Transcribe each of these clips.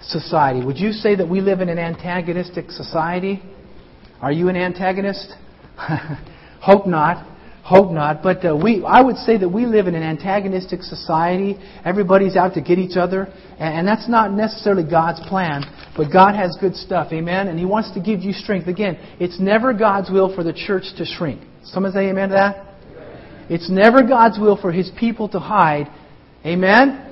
society. Would you say that we live in an antagonistic society? Are you an antagonist? Hope not. Hope not. But uh, we, I would say that we live in an antagonistic society. Everybody's out to get each other. And, and that's not necessarily God's plan. But God has good stuff. Amen? And He wants to give you strength. Again, it's never God's will for the church to shrink. Someone say amen to that? It's never God's will for His people to hide. Amen?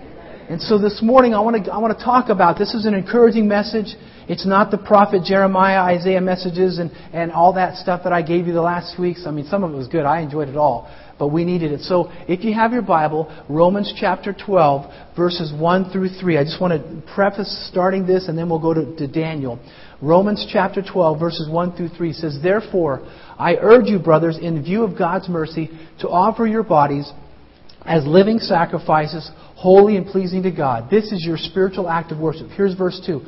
And so this morning I want to, I want to talk about this is an encouraging message. It's not the prophet Jeremiah, Isaiah messages and, and all that stuff that I gave you the last weeks. I mean, some of it was good. I enjoyed it all. But we needed it. So if you have your Bible, Romans chapter 12, verses 1 through 3. I just want to preface starting this and then we'll go to, to Daniel. Romans chapter 12, verses 1 through 3 says, Therefore, I urge you, brothers, in view of God's mercy, to offer your bodies as living sacrifices, holy and pleasing to God. This is your spiritual act of worship. Here's verse 2.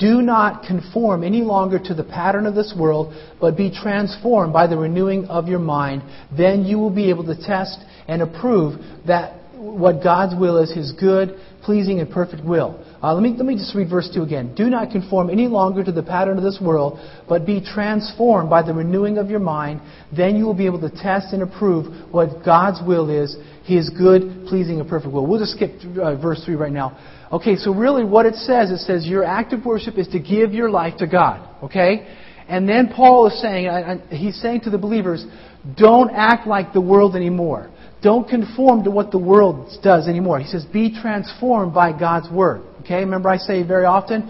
Do not conform any longer to the pattern of this world, but be transformed by the renewing of your mind. Then you will be able to test and approve that what God's will is, His good, pleasing, and perfect will. Uh, let, me, let me just read verse 2 again. Do not conform any longer to the pattern of this world, but be transformed by the renewing of your mind. Then you will be able to test and approve what God's will is, His good, pleasing, and perfect will. We'll just skip uh, verse 3 right now. Okay, so really what it says, it says your act of worship is to give your life to God. Okay? And then Paul is saying, he's saying to the believers, don't act like the world anymore. Don't conform to what the world does anymore. He says, be transformed by God's Word. Okay? Remember I say very often,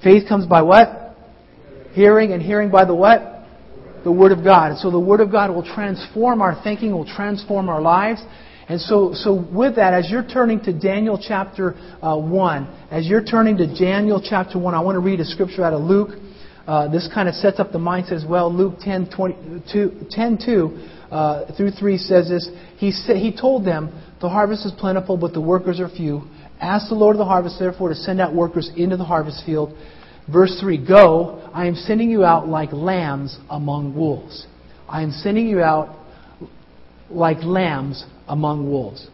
faith comes by what? Hearing, and hearing by the what? The Word of God. And so the Word of God will transform our thinking, will transform our lives. And so, so with that, as you're turning to Daniel chapter uh, 1, as you're turning to Daniel chapter 1, I want to read a scripture out of Luke. Uh, this kind of sets up the mindset as well. Luke 10, 20, 10 2 uh, through 3 says this. He, sa- he told them, The harvest is plentiful, but the workers are few. Ask the Lord of the harvest, therefore, to send out workers into the harvest field. Verse 3 Go, I am sending you out like lambs among wolves. I am sending you out like lambs among wolves.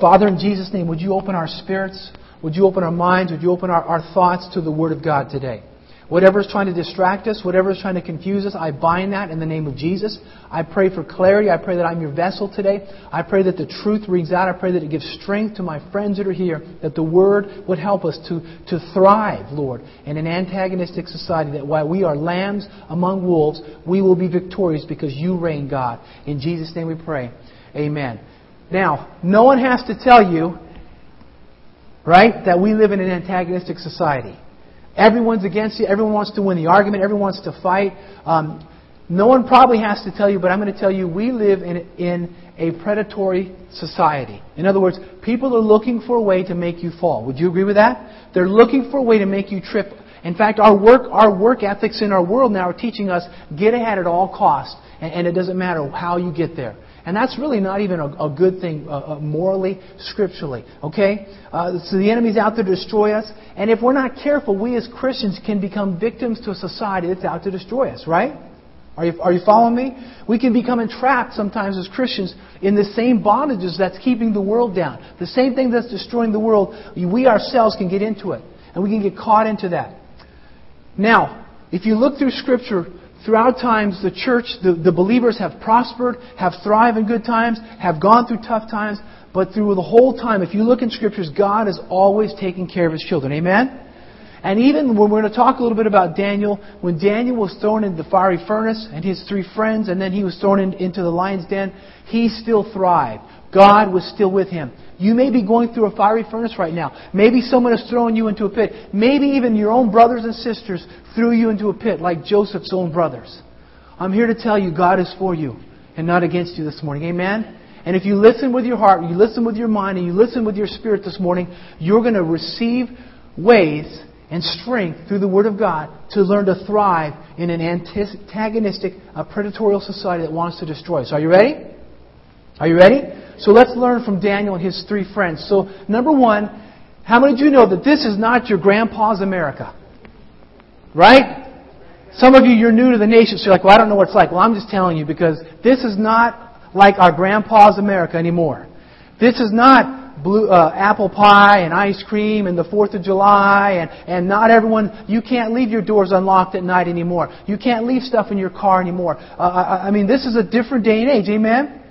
Father, in Jesus' name, would you open our spirits? Would you open our minds? Would you open our, our thoughts to the Word of God today? Whatever is trying to distract us, whatever is trying to confuse us, I bind that in the name of Jesus. I pray for clarity. I pray that I'm your vessel today. I pray that the truth rings out. I pray that it gives strength to my friends that are here, that the Word would help us to, to thrive, Lord, in an antagonistic society, that while we are lambs among wolves, we will be victorious because you reign, God. In Jesus' name we pray. Amen. Now, no one has to tell you, right, that we live in an antagonistic society. Everyone's against you. Everyone wants to win the argument. Everyone wants to fight. Um, no one probably has to tell you, but I'm going to tell you we live in, in a predatory society. In other words, people are looking for a way to make you fall. Would you agree with that? They're looking for a way to make you trip. In fact, our work, our work ethics in our world now are teaching us get ahead at all costs, and, and it doesn't matter how you get there. And that's really not even a, a good thing uh, uh, morally, scripturally. Okay? Uh, so the enemy's out there to destroy us. And if we're not careful, we as Christians can become victims to a society that's out to destroy us, right? Are you, are you following me? We can become entrapped sometimes as Christians in the same bondages that's keeping the world down. The same thing that's destroying the world, we ourselves can get into it. And we can get caught into that. Now, if you look through Scripture, throughout times, the church, the, the believers have prospered, have thrived in good times, have gone through tough times, but through the whole time, if you look in Scriptures, God is always taking care of His children. Amen? And even when we're going to talk a little bit about Daniel, when Daniel was thrown into the fiery furnace and his three friends, and then he was thrown in, into the lion's den, he still thrived. God was still with him. You may be going through a fiery furnace right now. Maybe someone has thrown you into a pit. Maybe even your own brothers and sisters threw you into a pit, like Joseph's own brothers. I'm here to tell you God is for you and not against you this morning. Amen? And if you listen with your heart, you listen with your mind, and you listen with your spirit this morning, you're going to receive ways and strength through the Word of God to learn to thrive in an antagonistic, a predatorial society that wants to destroy us. Are you ready? Are you ready? So let's learn from Daniel and his three friends. So, number one, how many of you know that this is not your grandpa's America? Right? Some of you, you're new to the nation, so you're like, well, I don't know what it's like. Well, I'm just telling you because this is not like our grandpa's America anymore. This is not blue, uh, apple pie and ice cream and the 4th of July and, and not everyone, you can't leave your doors unlocked at night anymore. You can't leave stuff in your car anymore. Uh, I, I mean, this is a different day and age, amen?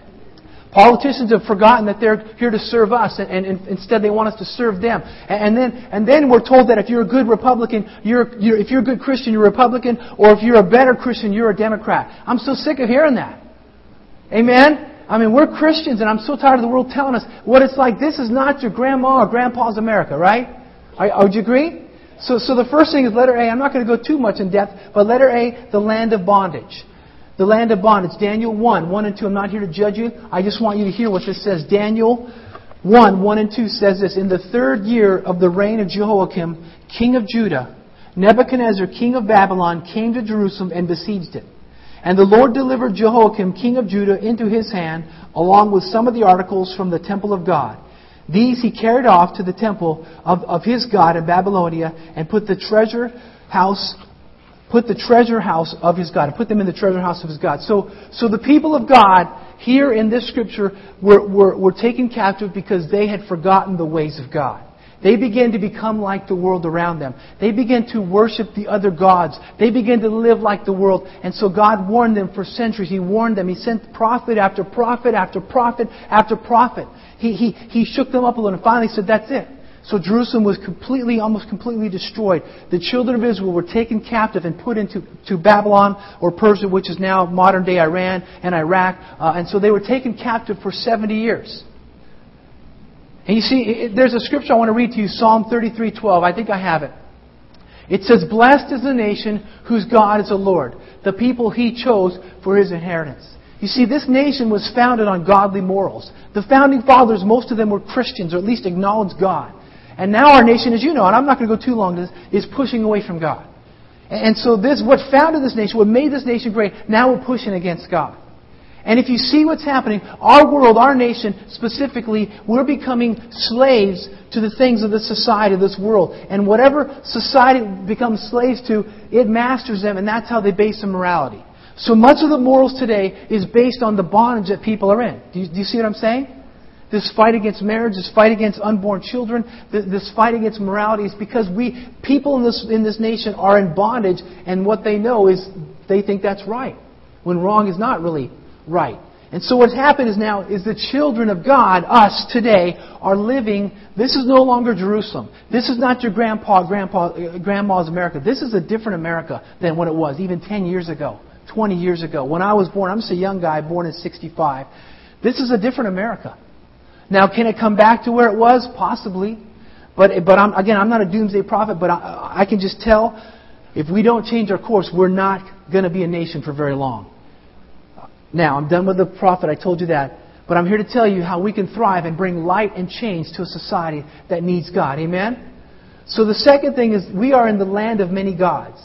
Politicians have forgotten that they're here to serve us, and, and, and instead they want us to serve them. And, and, then, and then we're told that if you're a good Republican, you're, you're, if you're a good Christian, you're a Republican, or if you're a better Christian, you're a Democrat. I'm so sick of hearing that. Amen? I mean, we're Christians, and I'm so tired of the world telling us what it's like. This is not your grandma or grandpa's America, right? Are, would you agree? So, so the first thing is letter A. I'm not going to go too much in depth, but letter A, the land of bondage. The land of bondage. Daniel 1, 1 and 2. I'm not here to judge you. I just want you to hear what this says. Daniel 1, 1 and 2 says this. In the third year of the reign of Jehoiakim, king of Judah, Nebuchadnezzar, king of Babylon, came to Jerusalem and besieged it. And the Lord delivered Jehoiakim, king of Judah, into his hand, along with some of the articles from the temple of God. These he carried off to the temple of, of his God in Babylonia and put the treasure house put the treasure house of his God, and put them in the treasure house of his God. So, so the people of God here in this scripture were, were, were taken captive because they had forgotten the ways of God. They began to become like the world around them. They began to worship the other gods. They began to live like the world. And so God warned them for centuries. He warned them. He sent prophet after prophet after prophet after prophet. He, he, he shook them up a little and finally said, That's it. So Jerusalem was completely, almost completely destroyed. The children of Israel were taken captive and put into to Babylon or Persia, which is now modern day Iran and Iraq. Uh, and so they were taken captive for 70 years. And you see, there's a scripture I want to read to you, Psalm 33:12. I think I have it. It says, "Blessed is the nation whose God is the Lord, the people He chose for His inheritance." You see, this nation was founded on godly morals. The founding fathers, most of them were Christians, or at least acknowledged God. And now our nation, as you know, and I'm not going to go too long this, is pushing away from God. And so this, what founded this nation, what made this nation great, now we're pushing against God. And if you see what's happening, our world, our nation specifically, we're becoming slaves to the things of this society, this world. And whatever society becomes slaves to, it masters them, and that's how they base their morality. So much of the morals today is based on the bondage that people are in. Do you, do you see what I'm saying? This fight against marriage, this fight against unborn children, this fight against morality is because we, people in this, in this nation are in bondage, and what they know is they think that's right, when wrong is not really right. And so what's happened is now is the children of God, us today, are living. This is no longer Jerusalem. This is not your grandpa, grandpa, uh, grandma's America. This is a different America than what it was even 10 years ago, 20 years ago. When I was born, I'm just a young guy, born in 65. This is a different America. Now, can it come back to where it was? Possibly. But, but I'm, again, I'm not a doomsday prophet, but I, I can just tell if we don't change our course, we're not going to be a nation for very long. Now, I'm done with the prophet. I told you that. But I'm here to tell you how we can thrive and bring light and change to a society that needs God. Amen? So the second thing is we are in the land of many gods.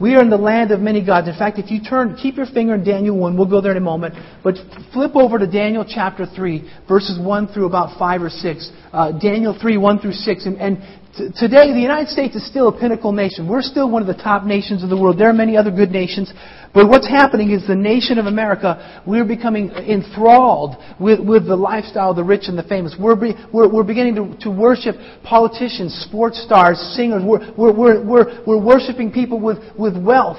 We are in the land of many gods. In fact, if you turn, keep your finger in Daniel 1, we'll go there in a moment, but flip over to Daniel chapter 3, verses 1 through about 5 or 6. Uh, Daniel 3, 1 through 6. And, and today, the United States is still a pinnacle nation. We're still one of the top nations of the world. There are many other good nations, but what's happening is the nation of America, we're becoming enthralled with, with the lifestyle of the rich and the famous. We're, be, we're, we're beginning to, to worship politicians, sports stars, singers. We're, we're, we're, we're, we're worshiping people with, with wealth.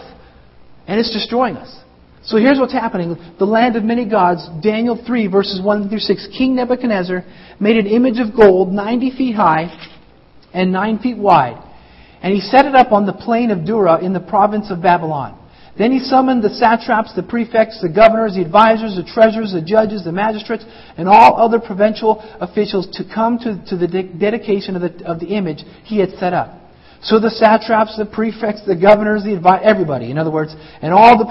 And it's destroying us. So here's what's happening. The land of many gods, Daniel 3, verses 1 through 6. King Nebuchadnezzar made an image of gold 90 feet high and 9 feet wide. And he set it up on the plain of Dura in the province of Babylon. Then he summoned the satraps, the prefects, the governors, the advisors, the treasurers, the judges, the magistrates, and all other provincial officials to come to, to the de- dedication of the, of the image he had set up. So the satraps, the prefects, the governors, the advi- everybody, in other words, and all the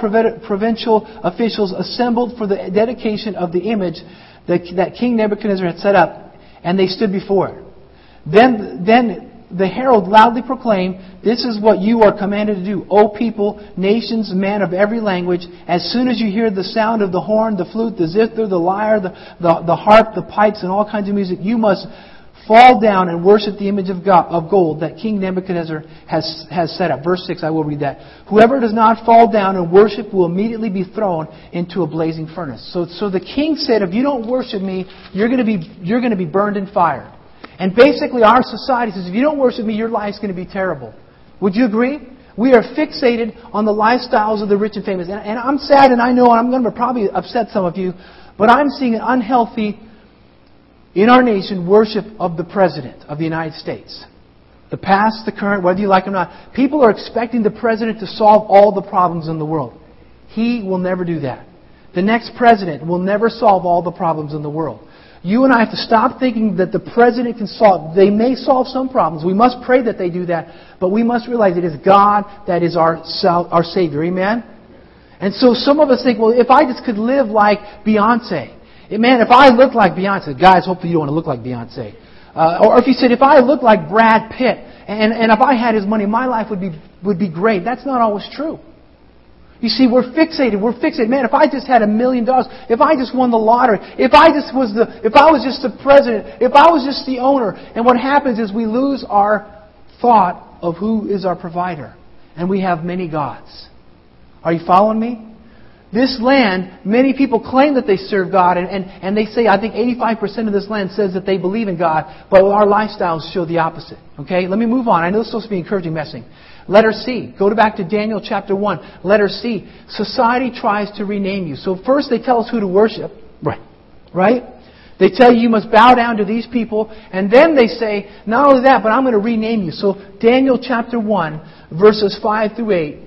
provincial officials assembled for the dedication of the image that, that King Nebuchadnezzar had set up, and they stood before it. Then, then the herald loudly proclaimed, This is what you are commanded to do, O people, nations, men of every language. As soon as you hear the sound of the horn, the flute, the zither, the lyre, the, the, the harp, the pipes, and all kinds of music, you must fall down and worship the image of, God, of gold that King Nebuchadnezzar has, has set up. Verse 6, I will read that. Whoever does not fall down and worship will immediately be thrown into a blazing furnace. So, so the king said, if you don't worship me, you're going to be, you're going to be burned in fire. And basically our society says, if you don't worship me, your life's going to be terrible. Would you agree? We are fixated on the lifestyles of the rich and famous. And, and I'm sad and I know I'm going to probably upset some of you, but I'm seeing an unhealthy in our nation worship of the President of the United States. The past, the current, whether you like it or not. People are expecting the President to solve all the problems in the world. He will never do that. The next President will never solve all the problems in the world. You and I have to stop thinking that the President can solve. They may solve some problems. We must pray that they do that. But we must realize it is God that is our, our Savior. Amen? And so some of us think, well, if I just could live like Beyonce, Man, if I look like Beyonce, guys, hopefully you don't want to look like Beyonce. Uh, or if you said, if I look like Brad Pitt, and, and if I had his money, my life would be, would be great. That's not always true. You see, we're fixated. We're fixated. Man, if I just had a million dollars, if I just won the lottery, if I just was the, if I was just the president, if I was just the owner, and what happens is we lose our thought of who is our provider. And we have many gods. Are you following me? This land, many people claim that they serve God, and, and, and they say, I think 85% of this land says that they believe in God, but our lifestyles show the opposite. Okay? Let me move on. I know this is supposed to be encouraging messing. Letter C. Go back to Daniel chapter 1. Letter C. Society tries to rename you. So first they tell us who to worship. Right. Right? They tell you you must bow down to these people, and then they say, not only that, but I'm going to rename you. So Daniel chapter 1, verses 5 through 8.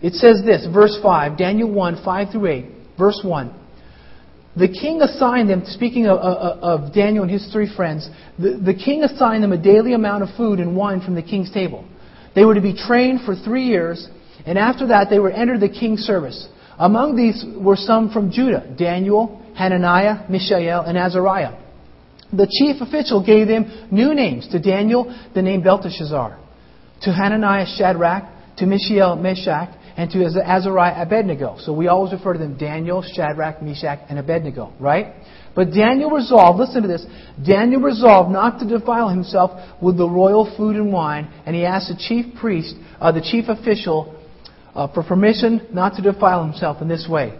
It says this, verse 5, Daniel 1, 5 through 8, verse 1. The king assigned them, speaking of, of, of Daniel and his three friends, the, the king assigned them a daily amount of food and wine from the king's table. They were to be trained for three years, and after that they were entered the king's service. Among these were some from Judah Daniel, Hananiah, Mishael, and Azariah. The chief official gave them new names. To Daniel, the name Belteshazzar. To Hananiah, Shadrach. To Mishael, Meshach and to Azariah, Abednego. So we always refer to them Daniel, Shadrach, Meshach, and Abednego, right? But Daniel resolved, listen to this, Daniel resolved not to defile himself with the royal food and wine, and he asked the chief priest, uh, the chief official, uh, for permission not to defile himself in this way.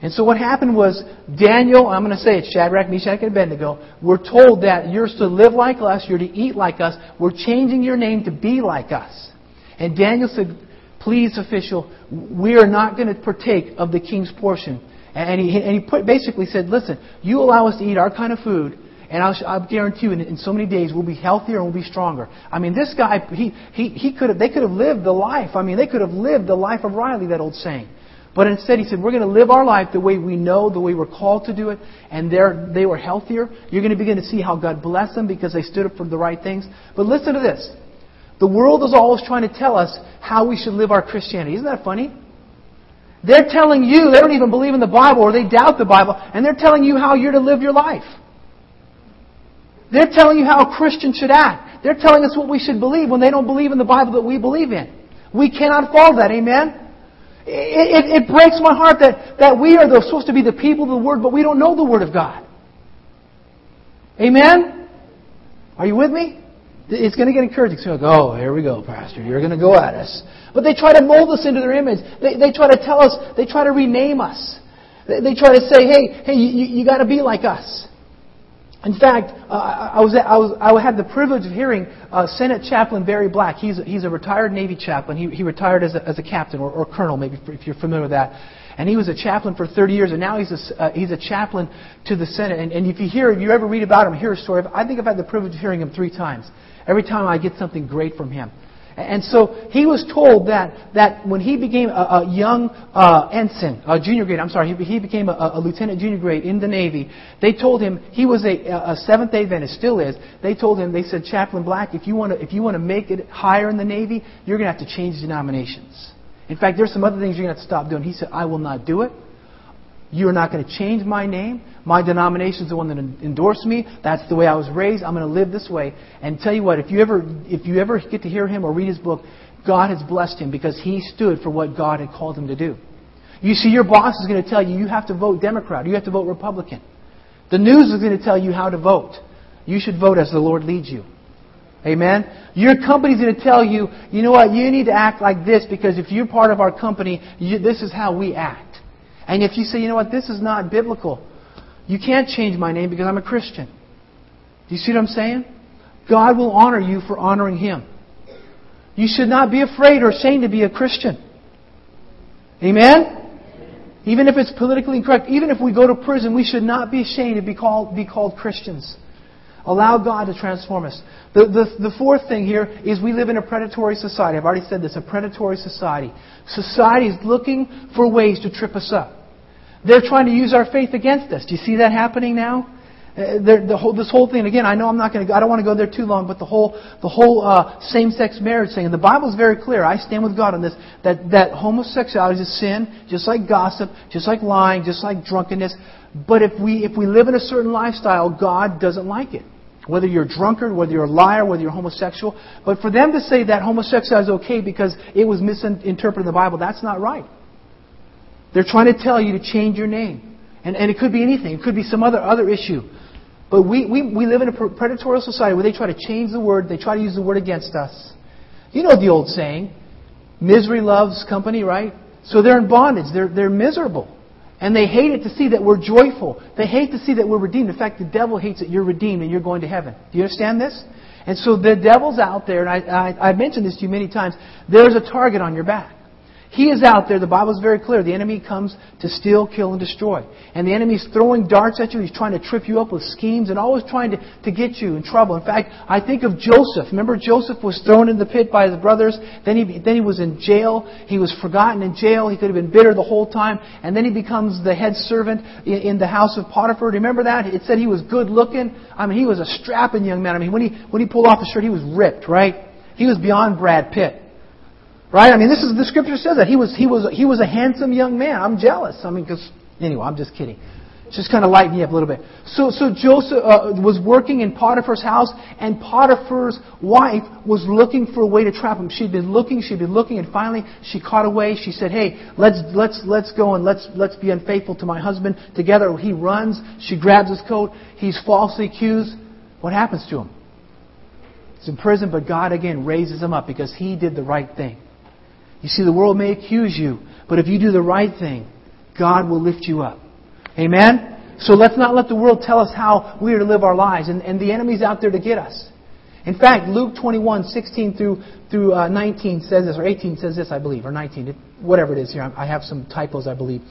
And so what happened was, Daniel, I'm going to say it, Shadrach, Meshach, and Abednego, were told that you're to live like us, you're to eat like us, we're changing your name to be like us. And Daniel said, please, official, we are not going to partake of the king's portion. And he, and he put, basically said, listen, you allow us to eat our kind of food, and I'll, I'll guarantee you in, in, so many days we'll be healthier and we'll be stronger. I mean, this guy, he, he, he could have, they could have lived the life. I mean, they could have lived the life of Riley, that old saying. But instead, he said, we're going to live our life the way we know, the way we're called to do it, and they were healthier. You're going to begin to see how God blessed them because they stood up for the right things. But listen to this. The world is always trying to tell us how we should live our Christianity. Isn't that funny? They're telling you they don't even believe in the Bible or they doubt the Bible, and they're telling you how you're to live your life. They're telling you how a Christian should act. They're telling us what we should believe when they don't believe in the Bible that we believe in. We cannot follow that, amen? It, it, it breaks my heart that, that we are the, supposed to be the people of the Word, but we don't know the Word of God. Amen? Are you with me? It's going to get encouraging. So, oh, here we go, Pastor. You're going to go at us. But they try to mold us into their image. They, they try to tell us, they try to rename us. They, they try to say, hey, hey, you, you got to be like us. In fact, uh, I, was, I, was, I had the privilege of hearing uh, Senate Chaplain Barry Black. He's, he's a retired Navy chaplain. He, he retired as a, as a captain or, or colonel, maybe if you're familiar with that. And he was a chaplain for 30 years, and now he's a, uh, he's a chaplain to the Senate. And, and if you hear, if you ever read about him, hear a story. I think I've had the privilege of hearing him three times every time I get something great from him. And so he was told that, that when he became a, a young uh, ensign, a junior grade, I'm sorry, he, he became a, a, lieutenant junior grade in the Navy, they told him, he was a, a Seventh day Adventist, still is, they told him, they said, Chaplain Black, if you want to, if you want to make it higher in the Navy, you're going to have to change denominations. In fact, there's some other things you're going to have to stop doing. He said, I will not do it. You're not going to change my name. My denomination is the one that endorsed me. That's the way I was raised. I'm going to live this way. And tell you what, if you ever, if you ever get to hear him or read his book, God has blessed him because he stood for what God had called him to do. You see, your boss is going to tell you you have to vote Democrat, you have to vote Republican. The news is going to tell you how to vote. you should vote as the Lord leads you. Amen? Your company's going to tell you, you know what, you need to act like this because if you're part of our company, you, this is how we act. And if you say, you know what, this is not biblical, you can't change my name because I'm a Christian. Do you see what I'm saying? God will honor you for honoring Him. You should not be afraid or ashamed to be a Christian. Amen? Even if it's politically incorrect, even if we go to prison, we should not be ashamed to be called, be called Christians. Allow God to transform us. The, the, the fourth thing here is we live in a predatory society. I've already said this, a predatory society. Society is looking for ways to trip us up. They're trying to use our faith against us. Do you see that happening now? Uh, the whole, this whole thing again. I know I'm not going to. I don't want to go there too long, but the whole the whole uh, same-sex marriage thing. And the Bible is very clear. I stand with God on this. That that homosexuality is a sin, just like gossip, just like lying, just like drunkenness. But if we if we live in a certain lifestyle, God doesn't like it. Whether you're a drunkard, whether you're a liar, whether you're homosexual. But for them to say that homosexuality is okay because it was misinterpreted in the Bible, that's not right. They're trying to tell you to change your name. And, and it could be anything. It could be some other, other issue. But we, we, we live in a predatory society where they try to change the word, they try to use the word against us. You know the old saying, misery loves company, right? So they're in bondage. They're, they're miserable. And they hate it to see that we're joyful. They hate to see that we're redeemed. In fact, the devil hates that you're redeemed and you're going to heaven. Do you understand this? And so the devil's out there, and I, I, I've mentioned this to you many times. There's a target on your back. He is out there. The Bible is very clear. The enemy comes to steal, kill, and destroy. And the enemy is throwing darts at you. He's trying to trip you up with schemes and always trying to, to get you in trouble. In fact, I think of Joseph. Remember, Joseph was thrown in the pit by his brothers. Then he, then he was in jail. He was forgotten in jail. He could have been bitter the whole time. And then he becomes the head servant in, in the house of Potiphar. Do you remember that? It said he was good looking. I mean, he was a strapping young man. I mean, when he, when he pulled off the shirt, he was ripped, right? He was beyond Brad Pitt. Right? I mean, this is the scripture says that he was he was he was a handsome young man. I'm jealous. I mean, because anyway, I'm just kidding. Just kind of lighten me up a little bit. So, so Joseph uh, was working in Potiphar's house, and Potiphar's wife was looking for a way to trap him. She'd been looking, she'd been looking, and finally she caught away. She said, "Hey, let's let's let's go and let's let's be unfaithful to my husband together." He runs. She grabs his coat. He's falsely accused. What happens to him? He's in prison, but God again raises him up because he did the right thing. You see, the world may accuse you, but if you do the right thing, God will lift you up. Amen? So let's not let the world tell us how we are to live our lives, and, and the enemy's out there to get us. In fact, Luke 21, 16 through, through uh, 19 says this, or 18 says this, I believe, or 19, whatever it is here. I have some typos, I believe.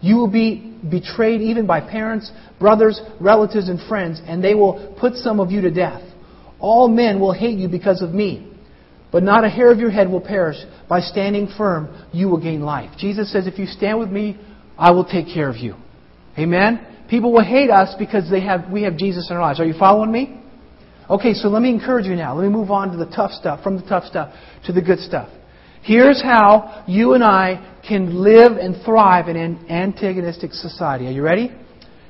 You will be betrayed even by parents, brothers, relatives, and friends, and they will put some of you to death. All men will hate you because of me. But not a hair of your head will perish. By standing firm, you will gain life. Jesus says, if you stand with me, I will take care of you. Amen? People will hate us because they have, we have Jesus in our lives. Are you following me? Okay, so let me encourage you now. Let me move on to the tough stuff, from the tough stuff to the good stuff. Here's how you and I can live and thrive in an antagonistic society. Are you ready?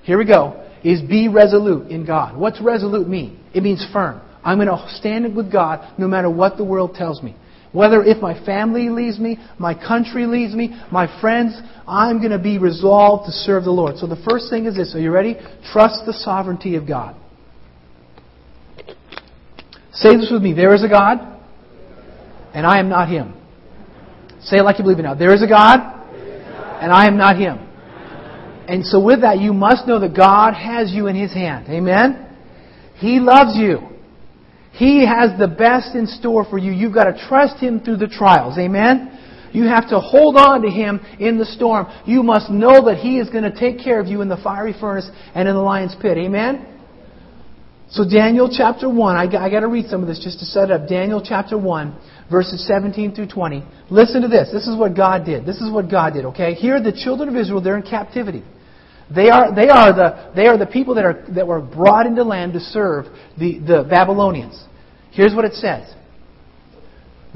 Here we go. Is be resolute in God. What's resolute mean? It means firm. I'm going to stand with God no matter what the world tells me. Whether if my family leaves me, my country leaves me, my friends, I'm going to be resolved to serve the Lord. So the first thing is this. Are you ready? Trust the sovereignty of God. Say this with me. There is a God, and I am not Him. Say it like you believe it now. There is a God, and I am not Him. And so with that, you must know that God has you in His hand. Amen? He loves you. He has the best in store for you. You've got to trust Him through the trials. Amen? You have to hold on to Him in the storm. You must know that He is going to take care of you in the fiery furnace and in the lion's pit. Amen? So Daniel chapter 1, I got, to read some of this just to set it up. Daniel chapter 1, verses 17 through 20. Listen to this. This is what God did. This is what God did, okay? Here the children of Israel, they're in captivity. They are, they are, the, they are the people that, are, that were brought into land to serve the, the Babylonians. Here's what it says.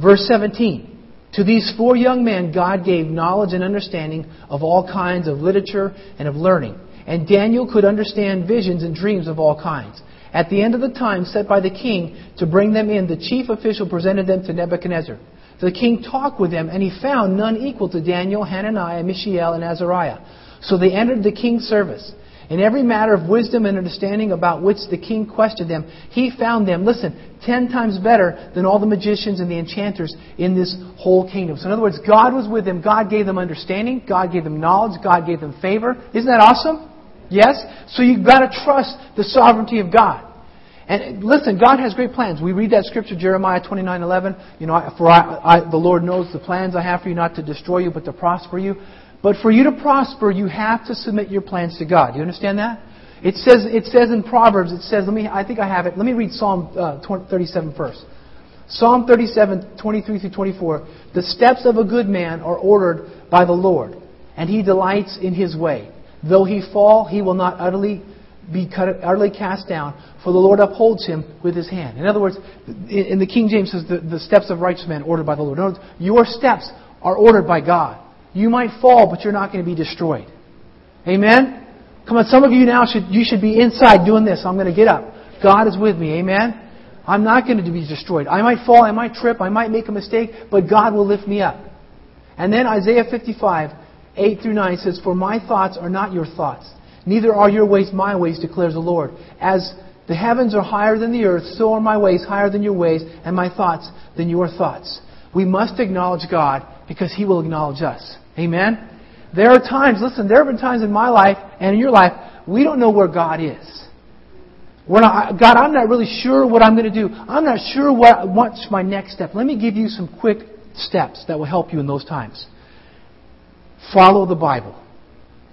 Verse 17. To these four young men, God gave knowledge and understanding of all kinds of literature and of learning. And Daniel could understand visions and dreams of all kinds. At the end of the time set by the king to bring them in, the chief official presented them to Nebuchadnezzar. The king talked with them, and he found none equal to Daniel, Hananiah, Mishael, and Azariah. So they entered the king's service. In every matter of wisdom and understanding about which the king questioned them, he found them, listen, ten times better than all the magicians and the enchanters in this whole kingdom. So in other words, God was with them. God gave them understanding. God gave them knowledge. God gave them favor. Isn't that awesome? Yes? So you've got to trust the sovereignty of God. And listen, God has great plans. We read that scripture, Jeremiah 29, 11. You know, for I, I, the Lord knows the plans I have for you, not to destroy you, but to prosper you. But for you to prosper, you have to submit your plans to God. Do you understand that? It says, it says in Proverbs, it says, let me, I think I have it. Let me read Psalm uh, 37 first. Psalm 37, 23 through 24. The steps of a good man are ordered by the Lord, and he delights in his way. Though he fall, he will not utterly be utterly cast down, for the Lord upholds him with his hand. In other words, in the King James says the, the steps of righteous men ordered by the Lord. In other words, your steps are ordered by God. You might fall, but you're not going to be destroyed. Amen? Come on, some of you now should, you should be inside doing this. I'm going to get up. God is with me. Amen? I'm not going to be destroyed. I might fall, I might trip, I might make a mistake, but God will lift me up. And then Isaiah 55, 8 through 9 says, For my thoughts are not your thoughts, neither are your ways my ways, declares the Lord. As the heavens are higher than the earth, so are my ways higher than your ways, and my thoughts than your thoughts. We must acknowledge God because He will acknowledge us. Amen? There are times, listen, there have been times in my life and in your life, we don't know where God is. We're not, God, I'm not really sure what I'm going to do. I'm not sure what, what's my next step. Let me give you some quick steps that will help you in those times. Follow the Bible.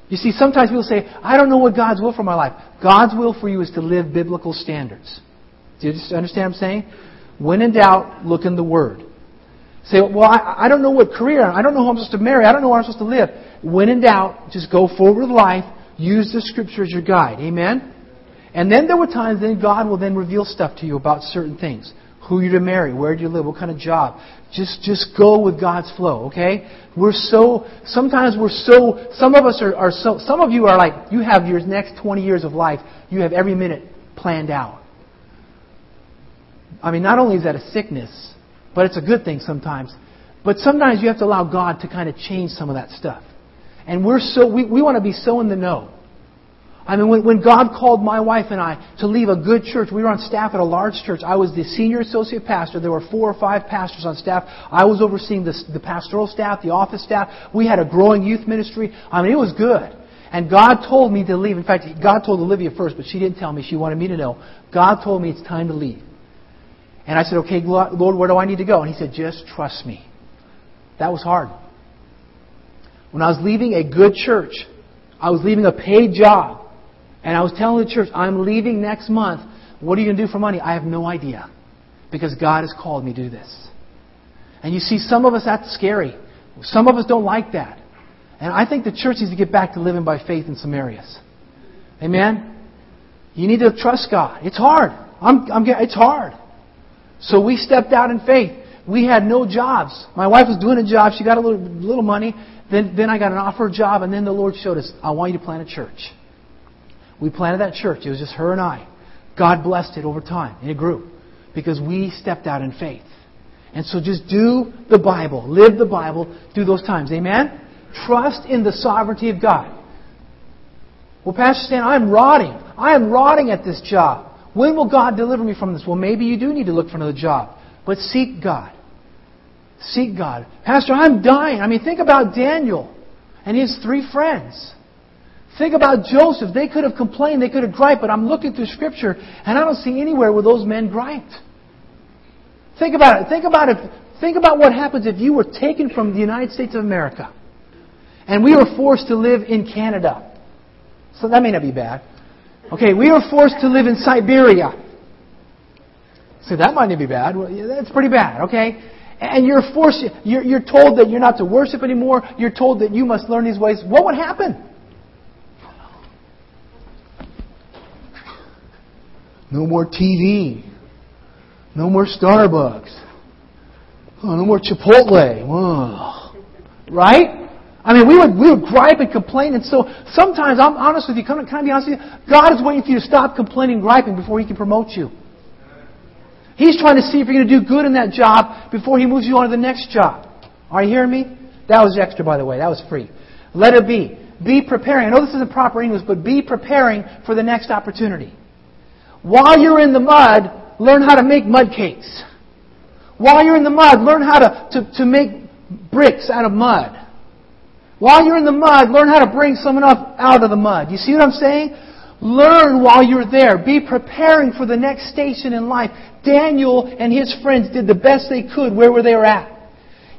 You see, sometimes people say, I don't know what God's will for my life. God's will for you is to live biblical standards. Do you understand what I'm saying? When in doubt, look in the Word. Say, well, I, I don't know what career, I don't know who I'm supposed to marry, I don't know where I'm supposed to live. When in doubt, just go forward with life, use the Scripture as your guide. Amen? And then there were times then God will then reveal stuff to you about certain things. Who you're to marry, where do you live, what kind of job. Just, just go with God's flow, okay? We're so, sometimes we're so, some of us are, are so, some of you are like, you have your next 20 years of life, you have every minute planned out. I mean, not only is that a sickness, but it's a good thing sometimes. But sometimes you have to allow God to kind of change some of that stuff. And we're so, we, we want to be so in the know. I mean, when, when God called my wife and I to leave a good church, we were on staff at a large church. I was the senior associate pastor. There were four or five pastors on staff. I was overseeing the, the pastoral staff, the office staff. We had a growing youth ministry. I mean, it was good. And God told me to leave. In fact, God told Olivia first, but she didn't tell me. She wanted me to know. God told me it's time to leave. And I said, okay, Lord, where do I need to go? And he said, just trust me. That was hard. When I was leaving a good church, I was leaving a paid job, and I was telling the church, I'm leaving next month. What are you going to do for money? I have no idea. Because God has called me to do this. And you see, some of us, that's scary. Some of us don't like that. And I think the church needs to get back to living by faith in some areas. Amen? You need to trust God. It's hard. I'm, I'm, it's hard. So we stepped out in faith. We had no jobs. My wife was doing a job. She got a little, little money. Then, then I got an offer job, and then the Lord showed us, I want you to plant a church. We planted that church. It was just her and I. God blessed it over time, and it grew because we stepped out in faith. And so just do the Bible, live the Bible through those times. Amen? Trust in the sovereignty of God. Well, Pastor Stan, I'm rotting. I am rotting at this job. When will God deliver me from this? Well, maybe you do need to look for another job. But seek God. Seek God. Pastor, I'm dying. I mean, think about Daniel and his three friends. Think about Joseph. They could have complained, they could have griped, but I'm looking through Scripture and I don't see anywhere where those men griped. Think about it. Think about it. Think about what happens if you were taken from the United States of America and we were forced to live in Canada. So that may not be bad. Okay, we were forced to live in Siberia. So that might not be bad. Well, yeah, that's pretty bad, okay? And you're forced, you're, you're told that you're not to worship anymore. You're told that you must learn these ways. What would happen? No more TV. No more Starbucks. Oh, no more Chipotle. Whoa. Right? I mean, we would, we would gripe and complain, and so sometimes, I'm honest with you, can, I be honest with you? God is waiting for you to stop complaining and griping before He can promote you. He's trying to see if you're going to do good in that job before He moves you on to the next job. Are you hearing me? That was extra, by the way. That was free. Let it be. be preparing. I know this isn't proper English, but be preparing for the next opportunity. While you're in the mud, learn how to make mud cakes. While you're in the mud, learn how to, to, to make bricks out of mud. While you're in the mud, learn how to bring someone up out of the mud. You see what I'm saying? Learn while you're there. Be preparing for the next station in life. Daniel and his friends did the best they could where they were at.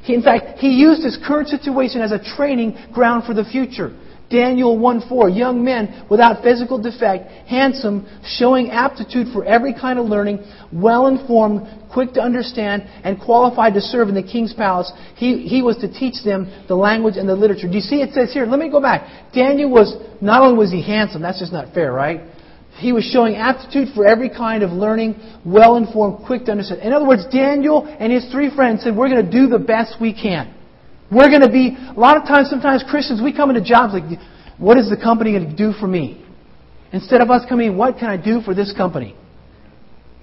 In fact, he used his current situation as a training ground for the future. Daniel 1:4, young men without physical defect, handsome, showing aptitude for every kind of learning, well informed, quick to understand, and qualified to serve in the king's palace. He, he was to teach them the language and the literature. Do you see it says here? Let me go back. Daniel was, not only was he handsome, that's just not fair, right? He was showing aptitude for every kind of learning, well informed, quick to understand. In other words, Daniel and his three friends said, We're going to do the best we can. We're going to be, a lot of times, sometimes Christians, we come into jobs like, what is the company going to do for me? Instead of us coming, what can I do for this company?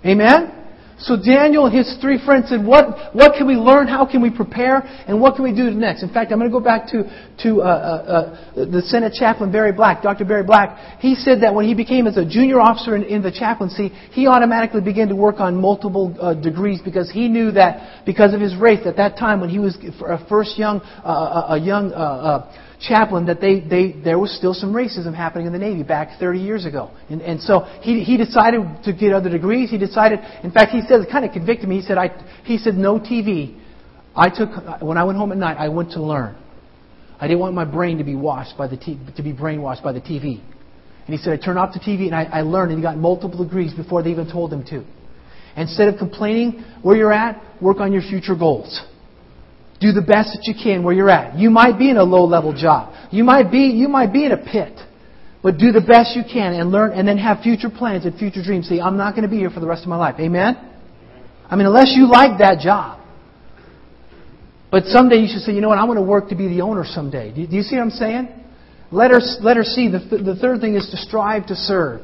Amen? So Daniel and his three friends said, what, what can we learn? How can we prepare? And what can we do next? In fact, I'm going to go back to, to uh, uh, uh, the Senate chaplain Barry Black, Dr. Barry Black. He said that when he became as a junior officer in, in the chaplaincy, he automatically began to work on multiple uh, degrees because he knew that because of his race at that time when he was a first young, uh, a young uh, chaplain that they, they, there was still some racism happening in the Navy back 30 years ago. And, and so he, he decided to get other degrees. He decided, in fact, he said, it kind of convicted me. He said, I, he said, no TV. I took, when I went home at night, I went to learn. I didn't want my brain to be washed by the t- to be brainwashed by the TV. And he said, I turned off the TV and I, I learned and he got multiple degrees before they even told him to. Instead of complaining where you're at, work on your future goals. Do the best that you can where you're at. You might be in a low level job. You might be, you might be in a pit. But do the best you can and learn and then have future plans and future dreams. See, I'm not going to be here for the rest of my life. Amen? I mean, unless you like that job. But someday you should say, you know what, I want to work to be the owner someday. Do you see what I'm saying? Let her, let her see. The, the third thing is to strive to serve.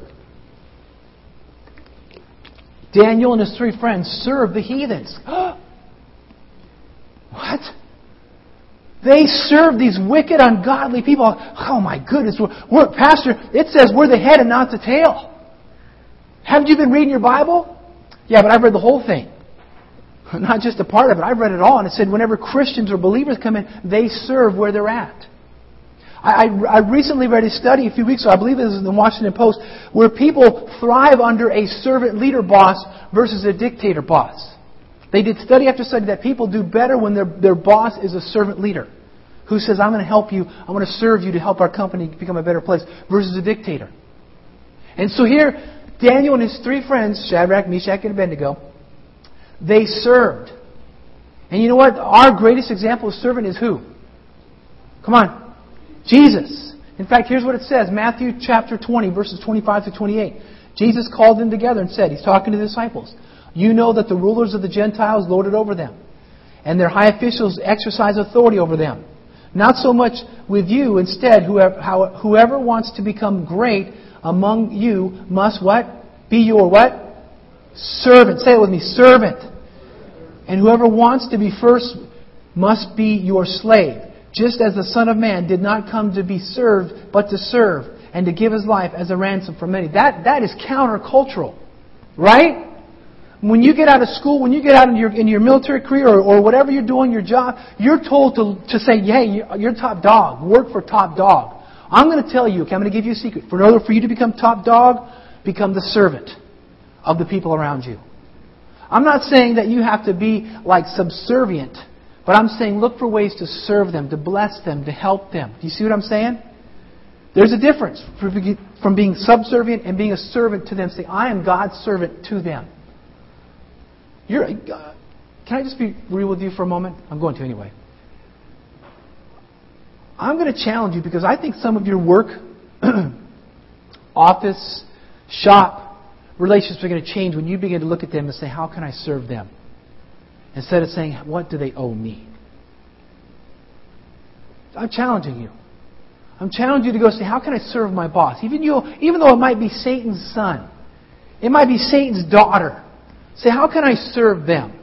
Daniel and his three friends served the heathens. What? They serve these wicked, ungodly people. Oh my goodness. We're, we're, Pastor, it says we're the head and not the tail. Haven't you been reading your Bible? Yeah, but I've read the whole thing. Not just a part of it. I've read it all. And it said whenever Christians or believers come in, they serve where they're at. I, I, I recently read a study a few weeks ago, I believe this is in the Washington Post, where people thrive under a servant leader boss versus a dictator boss. They did study after study that people do better when their, their boss is a servant leader who says, I'm going to help you, I'm going to serve you to help our company become a better place, versus a dictator. And so here, Daniel and his three friends, Shadrach, Meshach, and Abednego, they served. And you know what? Our greatest example of servant is who? Come on. Jesus. In fact, here's what it says Matthew chapter 20, verses 25 to 28. Jesus called them together and said, He's talking to the disciples. You know that the rulers of the Gentiles lord it over them, and their high officials exercise authority over them. Not so much with you. Instead, whoever, whoever wants to become great among you must what? Be your what? Servant. Say it with me. Servant. And whoever wants to be first must be your slave. Just as the Son of Man did not come to be served, but to serve, and to give his life as a ransom for many. That, that is countercultural. Right? When you get out of school, when you get out in your, in your military career or, or whatever you're doing, your job, you're told to, to say, hey, you're top dog. Work for top dog. I'm going to tell you, okay, I'm going to give you a secret. For in order for you to become top dog, become the servant of the people around you. I'm not saying that you have to be like subservient, but I'm saying look for ways to serve them, to bless them, to help them. Do you see what I'm saying? There's a difference from being subservient and being a servant to them. Say, I am God's servant to them. You're, uh, can I just be real with you for a moment? I'm going to anyway. I'm going to challenge you because I think some of your work, office, shop, relationships are going to change when you begin to look at them and say, How can I serve them? Instead of saying, What do they owe me? I'm challenging you. I'm challenging you to go say, How can I serve my boss? Even, you, even though it might be Satan's son, it might be Satan's daughter. Say, how can I serve them?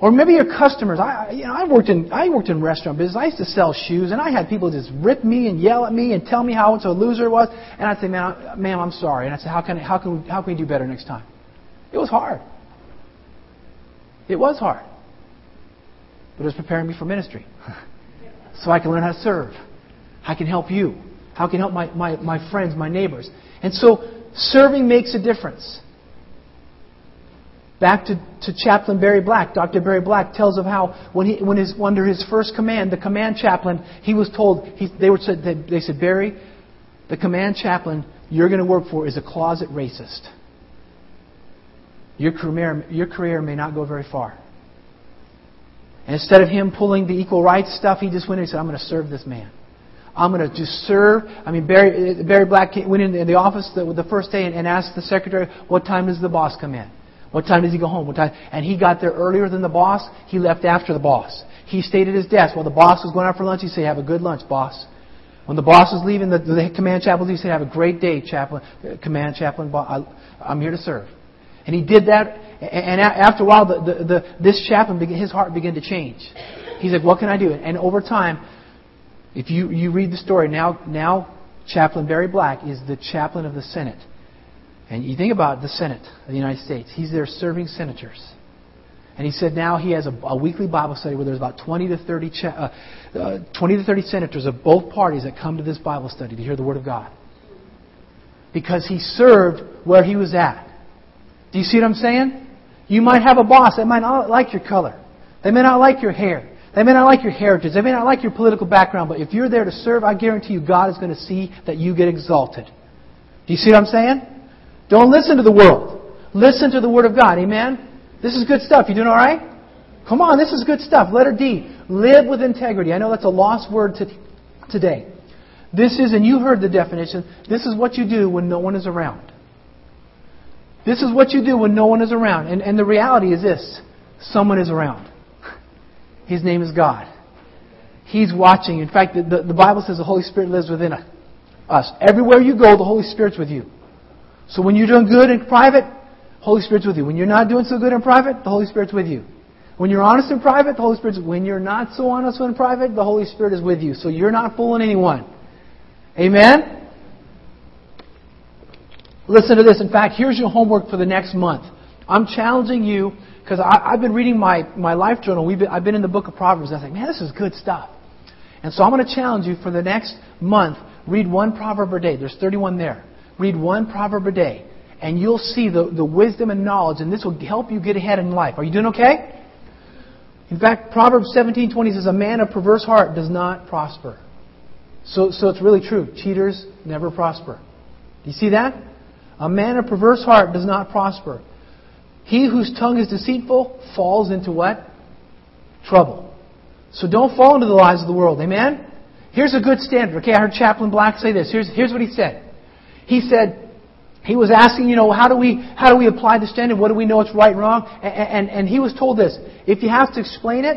Or maybe your customers. I, you know, I worked in I worked in restaurant business. I used to sell shoes, and I had people just rip me and yell at me and tell me how much a loser it was. And I'd say, "Man, ma'am, I'm sorry." And I'd say, "How can how can how can we do better next time?" It was hard. It was hard, but it was preparing me for ministry, so I can learn how to serve. I can help you. How can I help my, my, my friends, my neighbors? And so serving makes a difference. Back to, to Chaplain Barry Black. Dr. Barry Black tells of how when he when his under his first command, the command chaplain, he was told he, they were said they said Barry, the command chaplain you're going to work for is a closet racist. Your career your career may not go very far. And instead of him pulling the equal rights stuff, he just went in and said, "I'm going to serve this man." I'm going to just serve. I mean, Barry, Barry Black went in the office the, the first day and, and asked the secretary, what time does the boss come in? What time does he go home? What time? And he got there earlier than the boss. He left after the boss. He stayed at his desk while the boss was going out for lunch. He said, "Have a good lunch, boss." When the boss was leaving, the, the command chaplain, he said, "Have a great day, chaplain, command chaplain. I'm here to serve." And he did that. And after a while, the, the, the, this chaplain, his heart began to change. He's like, "What can I do?" And over time, if you, you read the story, now, now Chaplain Barry Black is the chaplain of the Senate. And you think about the Senate of the United States. He's there serving senators. And he said now he has a, a weekly Bible study where there's about 20 to 30 cha- uh, uh, 20 to 30 senators of both parties that come to this Bible study to hear the Word of God. Because he served where he was at. Do you see what I'm saying? You might have a boss that might not like your color. They may not like your hair. They may not like your heritage. They may not like your political background. But if you're there to serve, I guarantee you God is going to see that you get exalted. Do you see what I'm saying? Don't listen to the world. Listen to the Word of God. Amen? This is good stuff. You doing all right? Come on, this is good stuff. Letter D. Live with integrity. I know that's a lost word to, today. This is, and you heard the definition, this is what you do when no one is around. This is what you do when no one is around. And, and the reality is this someone is around. His name is God. He's watching. In fact, the, the, the Bible says the Holy Spirit lives within us. Everywhere you go, the Holy Spirit's with you. So when you're doing good in private, Holy Spirit's with you. When you're not doing so good in private, the Holy Spirit's with you. When you're honest in private, the Holy Spirit's when you're not so honest in private, the Holy Spirit is with you. So you're not fooling anyone. Amen? Listen to this. In fact, here's your homework for the next month. I'm challenging you because I've been reading my, my life journal. We've been, I've been in the book of Proverbs. I think, man, this is good stuff. And so I'm going to challenge you for the next month. Read one proverb a day. There's 31 there. Read one proverb a day, and you'll see the, the wisdom and knowledge, and this will help you get ahead in life. Are you doing okay? In fact, Proverbs 17:20 says, "A man of perverse heart does not prosper." So, so it's really true. Cheaters never prosper. Do you see that? A man of perverse heart does not prosper. He whose tongue is deceitful falls into what? Trouble. So don't fall into the lies of the world. Amen? Here's a good standard. Okay, I heard Chaplain Black say this. Here's, here's what he said. He said, he was asking, you know, how do we, how do we apply the standard? What do we know it's right and wrong? And, and, and he was told this. If you have to explain it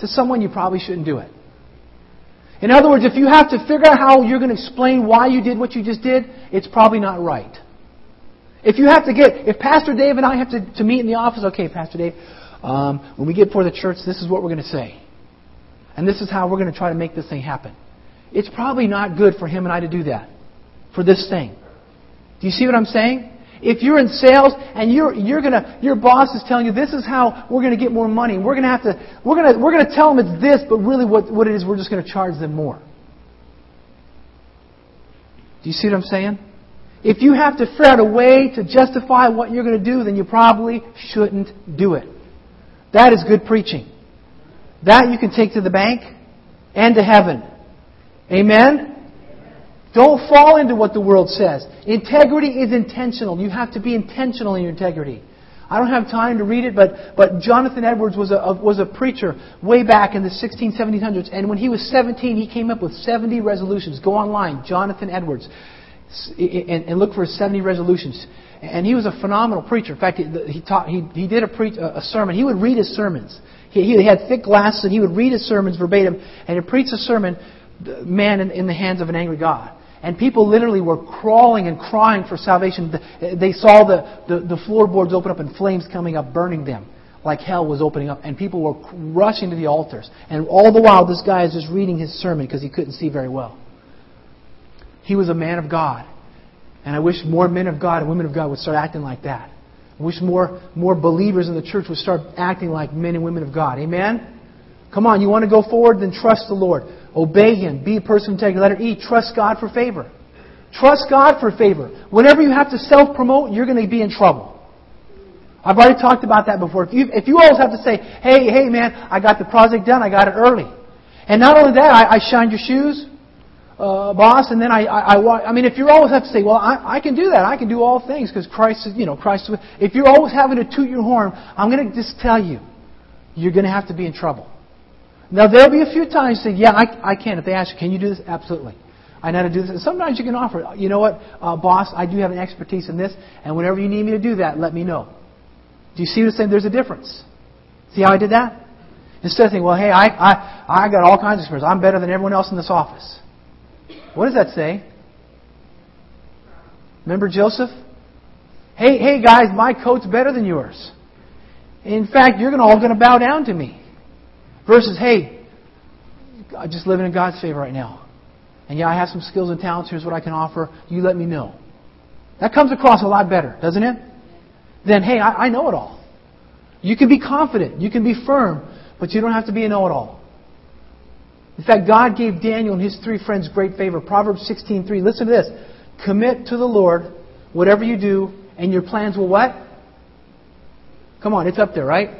to someone, you probably shouldn't do it. In other words, if you have to figure out how you're going to explain why you did what you just did, it's probably not right. If you have to get, if Pastor Dave and I have to, to meet in the office, okay, Pastor Dave, um, when we get before the church, this is what we're going to say. And this is how we're going to try to make this thing happen. It's probably not good for him and I to do that for this thing. Do you see what I'm saying? If you're in sales and you're, you're gonna, your boss is telling you this is how we're going to get more money, we're going to have to, we're going to, we're going to tell them it's this, but really what, what it is, we're just going to charge them more. Do you see what I'm saying? If you have to figure out a way to justify what you're going to do, then you probably shouldn't do it. That is good preaching. That you can take to the bank and to heaven. Amen? Don't fall into what the world says. Integrity is intentional. You have to be intentional in your integrity. I don't have time to read it, but, but Jonathan Edwards was a, was a preacher way back in the 16, 1700s. And when he was 17, he came up with 70 resolutions. Go online, Jonathan Edwards, and, and look for his 70 resolutions. And he was a phenomenal preacher. In fact, he, he, taught, he, he did a, a, sermon. He would read his sermons. He, he had thick glasses, and he would read his sermons verbatim, and he'd preach a sermon, uh, man in, in the hands of an angry God. And people literally were crawling and crying for salvation. They saw the, the, the floorboards open up and flames coming up, burning them like hell was opening up, and people were rushing to the altars. And all the while, this guy is just reading his sermon because he couldn't see very well. He was a man of God. And I wish more men of God and women of God would start acting like that. I wish more, more believers in the church would start acting like men and women of God. Amen? Come on, you want to go forward? Then trust the Lord. Obey Him. Be a person of integrity. Letter E, trust God for favor. Trust God for favor. Whenever you have to self promote, you're going to be in trouble. I've already talked about that before. If you, if you always have to say, hey, hey, man, I got the project done, I got it early. And not only that, I, I shined your shoes, uh, boss, and then I, I, I, I mean, if you always have to say, well, I, I can do that, I can do all things because Christ is, you know, Christ is, if you're always having to toot your horn, I'm going to just tell you, you're going to have to be in trouble. Now, there'll be a few times say, yeah, I, I can. If they ask you, can you do this? Absolutely. I know how to do this. And sometimes you can offer, you know what, uh, boss, I do have an expertise in this, and whenever you need me to do that, let me know. Do you see what I'm saying? There's a difference. See how I did that? Instead of saying, well, hey, I, I, I got all kinds of experience. I'm better than everyone else in this office. What does that say? Remember Joseph? Hey, hey guys, my coat's better than yours. In fact, you're all going to bow down to me. Versus, hey, I'm just living in God's favor right now. And yeah, I have some skills and talents. Here's what I can offer. You let me know. That comes across a lot better, doesn't it? then hey, I, I know it all. You can be confident, you can be firm, but you don't have to be a know it all. In fact, God gave Daniel and his three friends great favor. Proverbs 16:3. Listen to this. Commit to the Lord whatever you do, and your plans will what? Come on, it's up there, right?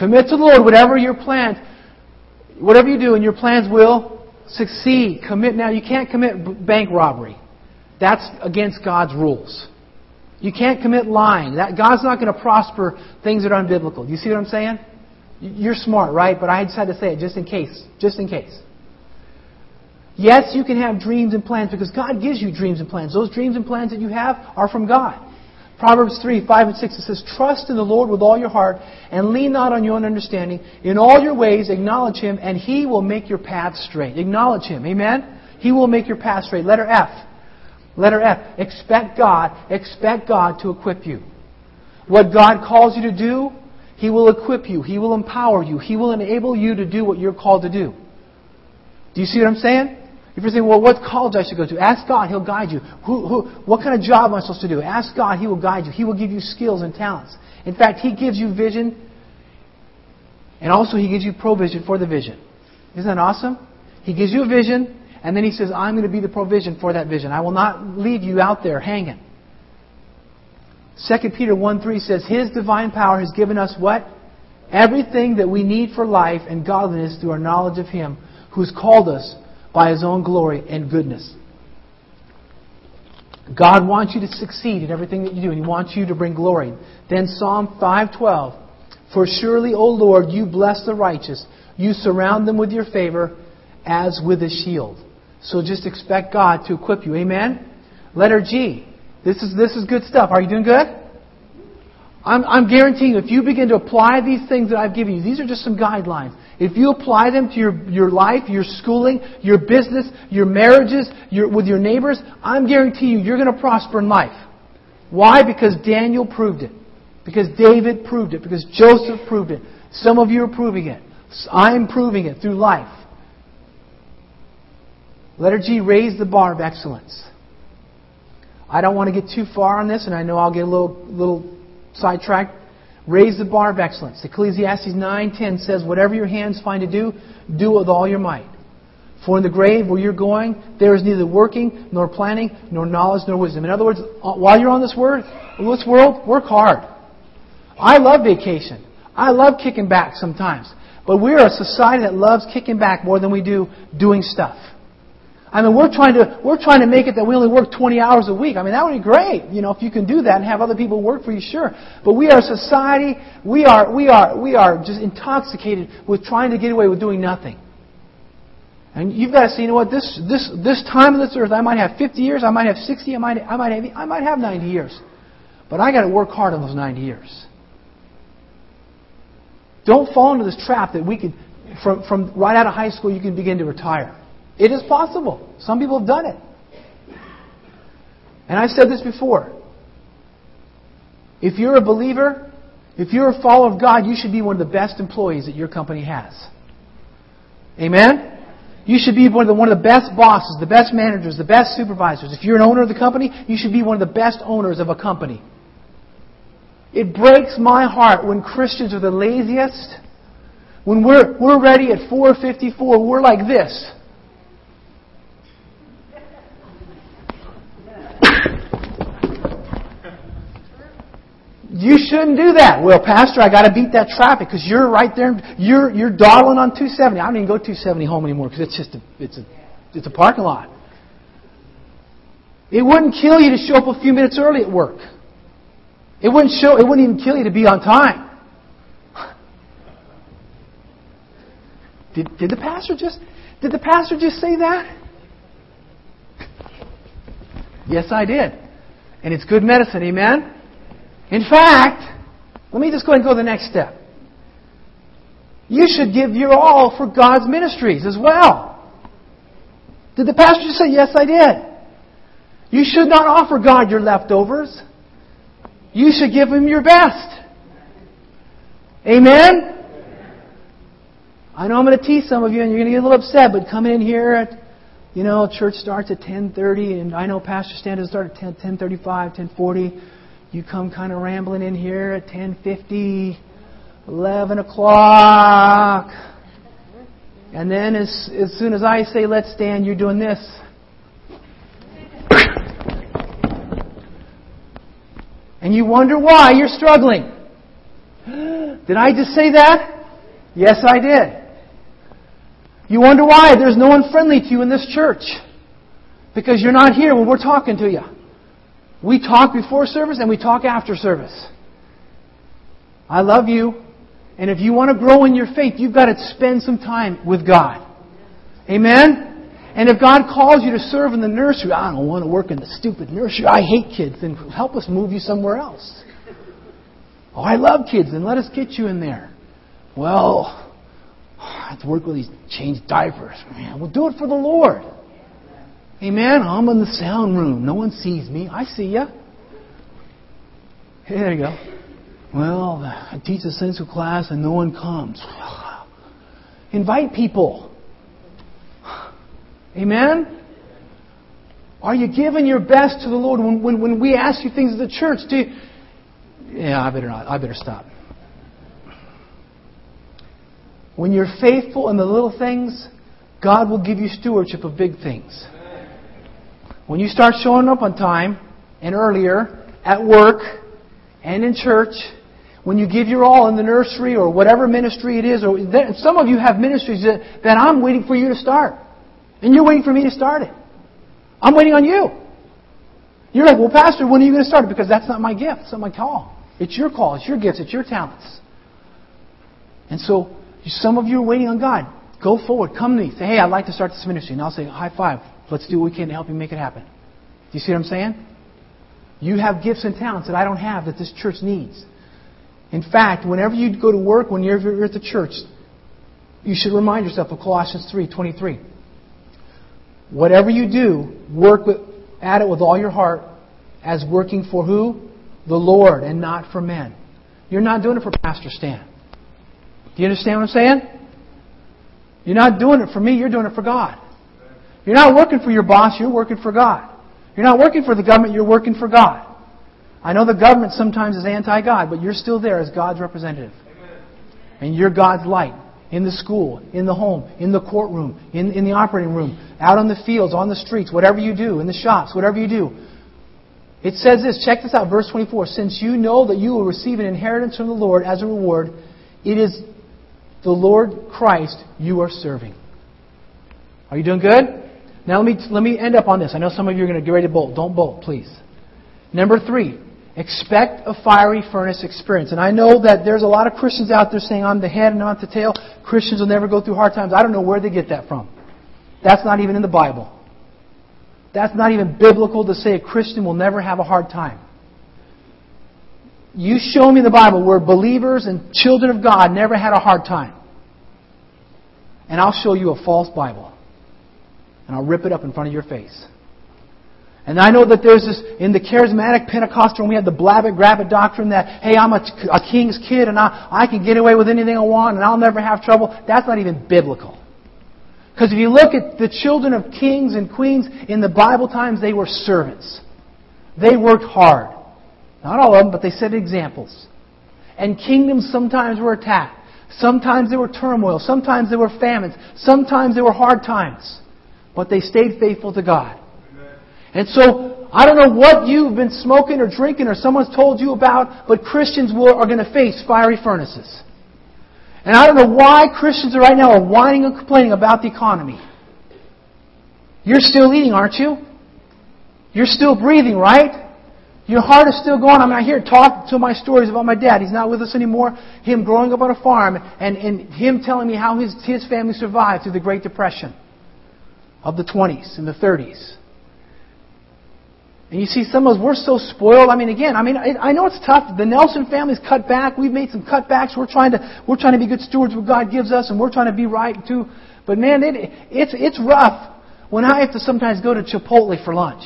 Commit to the Lord whatever your plans, whatever you do, and your plans will succeed. Commit now. You can't commit bank robbery. That's against God's rules. You can't commit lying. That, God's not going to prosper things that are unbiblical. Do you see what I'm saying? You're smart, right? But I decided to say it just in case. Just in case. Yes, you can have dreams and plans because God gives you dreams and plans. Those dreams and plans that you have are from God. Proverbs 3, 5, and 6, it says, Trust in the Lord with all your heart and lean not on your own understanding. In all your ways, acknowledge Him, and He will make your path straight. Acknowledge Him. Amen? He will make your path straight. Letter F. Letter F. Expect God. Expect God to equip you. What God calls you to do, He will equip you. He will empower you. He will enable you to do what you're called to do. Do you see what I'm saying? If you're saying, well, what college I should go to? Ask God. He'll guide you. Who, who, what kind of job am I supposed to do? Ask God. He will guide you. He will give you skills and talents. In fact, He gives you vision, and also He gives you provision for the vision. Isn't that awesome? He gives you a vision, and then he says, I'm going to be the provision for that vision. I will not leave you out there hanging. 2 Peter 1 3 says, His divine power has given us what? Everything that we need for life and godliness through our knowledge of Him who's called us by His own glory and goodness. God wants you to succeed in everything that you do, and He wants you to bring glory. Then Psalm 5:12, For surely, O Lord, you bless the righteous. You surround them with your favor as with a shield. So just expect God to equip you. Amen? Letter G. This is, this is good stuff. Are you doing good? I'm, I'm guaranteeing if you begin to apply these things that I've given you, these are just some guidelines. If you apply them to your, your life, your schooling, your business, your marriages, your, with your neighbors, I'm guaranteeing you, you're going to prosper in life. Why? Because Daniel proved it. Because David proved it. Because Joseph proved it. Some of you are proving it. I'm proving it through life. Letter G, raise the bar of excellence. I don't want to get too far on this, and I know I'll get a little, little sidetracked. Raise the bar of excellence. Ecclesiastes 9:10 says, "Whatever your hands find to do, do with all your might. For in the grave where you're going, there is neither working, nor planning, nor knowledge, nor wisdom." In other words, uh, while you're on this word, this world, work hard. I love vacation. I love kicking back sometimes. But we're a society that loves kicking back more than we do doing stuff. I mean, we're trying to we're trying to make it that we only work 20 hours a week. I mean, that would be great, you know, if you can do that and have other people work for you, sure. But we are a society. We are we are we are just intoxicated with trying to get away with doing nothing. And you've got to say, you know what? This this this time on this earth, I might have 50 years, I might have 60, I might I might have I might have 90 years, but I got to work hard on those 90 years. Don't fall into this trap that we could, from from right out of high school, you can begin to retire. It is possible. Some people have done it. And I've said this before. If you're a believer If you're a follower of God, you should be one of the best employees that your company has. Amen? You should be one of, the, one of the best bosses, the best managers, the best supervisors. If you're an owner of the company, you should be one of the best owners of a company. It breaks my heart when Christians are the laziest. When we're, we're ready at 454, we're like this. You shouldn't do that. Well, Pastor, I got to beat that traffic because you're right there. You're you're dawdling on 270. I don't even go 270 home anymore because it's just a, it's a it's a parking lot. It wouldn't kill you to show up a few minutes early at work. It wouldn't show. It wouldn't even kill you to be on time. Did, did the pastor just did the pastor just say that? Yes, I did. And it's good medicine, amen? In fact, let me just go ahead and go to the next step. You should give your all for God's ministries as well. Did the pastor say, Yes, I did? You should not offer God your leftovers. You should give Him your best. Amen? I know I'm going to tease some of you and you're going to get a little upset, but coming in here at, you know, church starts at 10.30 and I know Pastor Stan start at 10, 10.35, 10.40. You come kind of rambling in here at 10.50, 11 o'clock. And then as, as soon as I say, let's stand, you're doing this. and you wonder why you're struggling. Did I just say that? Yes, I did. You wonder why there's no one friendly to you in this church. Because you're not here when we're talking to you. We talk before service and we talk after service. I love you. And if you want to grow in your faith, you've got to spend some time with God. Amen? And if God calls you to serve in the nursery, I don't want to work in the stupid nursery. I hate kids. Then help us move you somewhere else. Oh, I love kids. Then let us get you in there. Well, I have to work with these changed diapers. Man, we'll do it for the Lord. Amen. I'm in the sound room. No one sees me. I see you. Hey, there you go. Well, I teach a Sunday class and no one comes. Invite people. Amen. Are you giving your best to the Lord when, when, when we ask you things at the church? Do you, yeah, I better not. I better stop. When you're faithful in the little things, God will give you stewardship of big things. When you start showing up on time and earlier at work and in church, when you give your all in the nursery or whatever ministry it is, or some of you have ministries that, that I'm waiting for you to start. And you're waiting for me to start it. I'm waiting on you. You're like, well, Pastor, when are you going to start it? Because that's not my gift. It's not my call. It's your call. It's your gifts. It's your talents. And so, some of you are waiting on God. Go forward. Come to me. Say, hey, I'd like to start this ministry. And I'll say, high five. Let's do what we can to help you make it happen. Do you see what I'm saying? You have gifts and talents that I don't have that this church needs. In fact, whenever you go to work, when you're at the church, you should remind yourself of Colossians 3:23. Whatever you do, work with, at it with all your heart, as working for who? The Lord, and not for men. You're not doing it for Pastor Stan. Do you understand what I'm saying? You're not doing it for me. You're doing it for God. You're not working for your boss, you're working for God. You're not working for the government, you're working for God. I know the government sometimes is anti God, but you're still there as God's representative. And you're God's light in the school, in the home, in the courtroom, in, in the operating room, out on the fields, on the streets, whatever you do, in the shops, whatever you do. It says this, check this out, verse 24. Since you know that you will receive an inheritance from the Lord as a reward, it is the Lord Christ you are serving. Are you doing good? Now let me, let me end up on this. I know some of you are going to get ready to bolt. Don't bolt, please. Number three, expect a fiery furnace experience. And I know that there's a lot of Christians out there saying, I'm the head and not the tail. Christians will never go through hard times. I don't know where they get that from. That's not even in the Bible. That's not even biblical to say a Christian will never have a hard time. You show me the Bible where believers and children of God never had a hard time. And I'll show you a false Bible and I'll rip it up in front of your face. And I know that there's this, in the charismatic Pentecostal, we have the blab it, grab it doctrine that, hey, I'm a, a king's kid and I, I can get away with anything I want and I'll never have trouble. That's not even biblical. Because if you look at the children of kings and queens in the Bible times, they were servants. They worked hard. Not all of them, but they set examples. And kingdoms sometimes were attacked. Sometimes there were turmoil. Sometimes there were famines. Sometimes there were hard times. But they stayed faithful to God. And so, I don't know what you've been smoking or drinking or someone's told you about, but Christians will, are going to face fiery furnaces. And I don't know why Christians right now are whining and complaining about the economy. You're still eating, aren't you? You're still breathing, right? Your heart is still going. I mean, I hear talk to my stories about my dad. He's not with us anymore. Him growing up on a farm and, and him telling me how his, his family survived through the Great Depression of the 20s and the 30s. And you see, some of us, we're so spoiled. I mean, again, I mean, I know it's tough. The Nelson family's cut back. We've made some cutbacks. We're trying to, we're trying to be good stewards of what God gives us, and we're trying to be right too. But man, it, it's, it's rough when I have to sometimes go to Chipotle for lunch